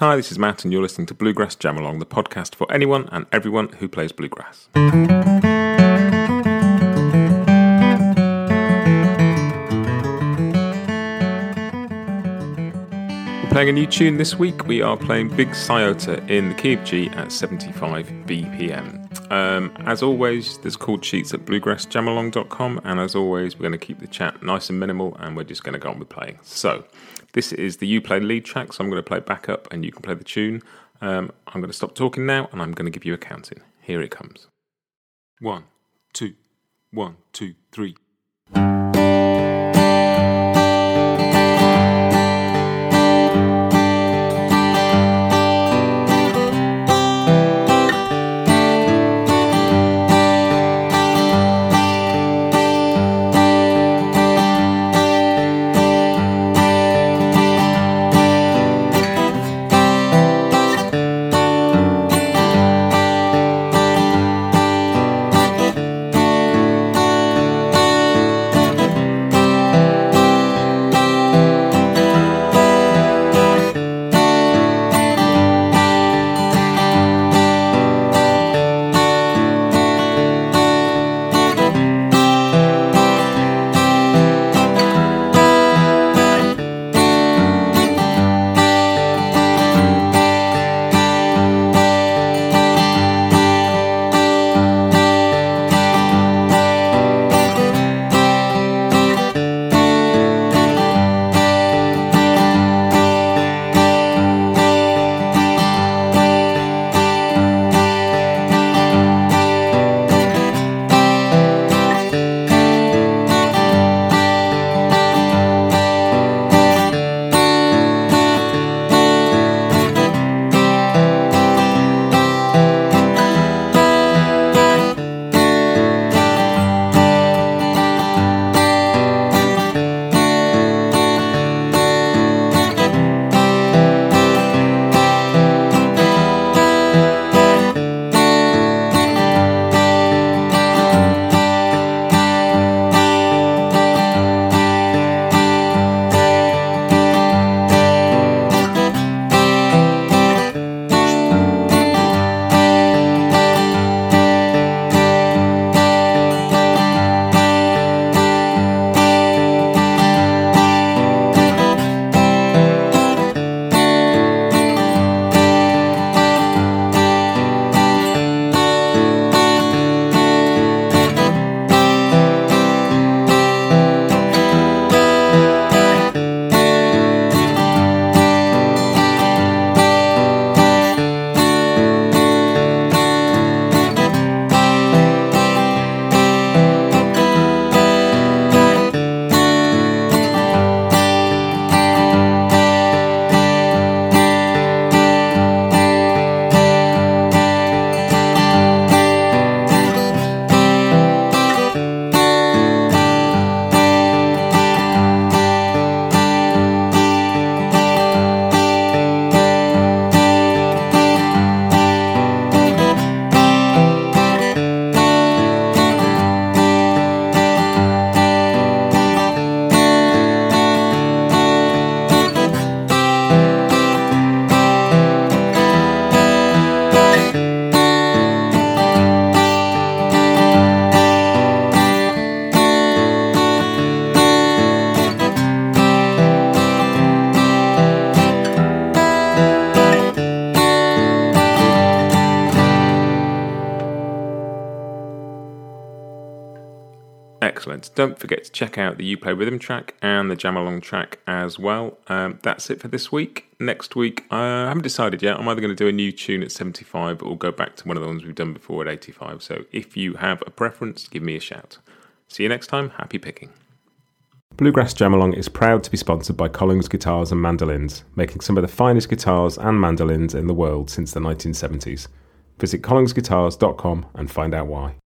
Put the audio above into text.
Hi, this is Matt, and you're listening to Bluegrass Jam Along, the podcast for anyone and everyone who plays bluegrass. Playing a new tune this week. We are playing Big Sciota in the key of G at 75 BPM. Um, as always, there's chord sheets at bluegrassjamalong.com, and as always, we're going to keep the chat nice and minimal, and we're just going to go on with playing. So, this is the You Play lead track, so I'm going to play backup, and you can play the tune. Um, I'm going to stop talking now, and I'm going to give you a counting. Here it comes. One, two, one, two, three. Excellent. Don't forget to check out the You Play Rhythm track and the Jam Along track as well. Um, that's it for this week. Next week, I haven't decided yet. I'm either going to do a new tune at 75 or go back to one of the ones we've done before at 85. So if you have a preference, give me a shout. See you next time. Happy picking. Bluegrass Jamalong is proud to be sponsored by Collings Guitars and Mandolins, making some of the finest guitars and mandolins in the world since the 1970s. Visit collingsguitars.com and find out why.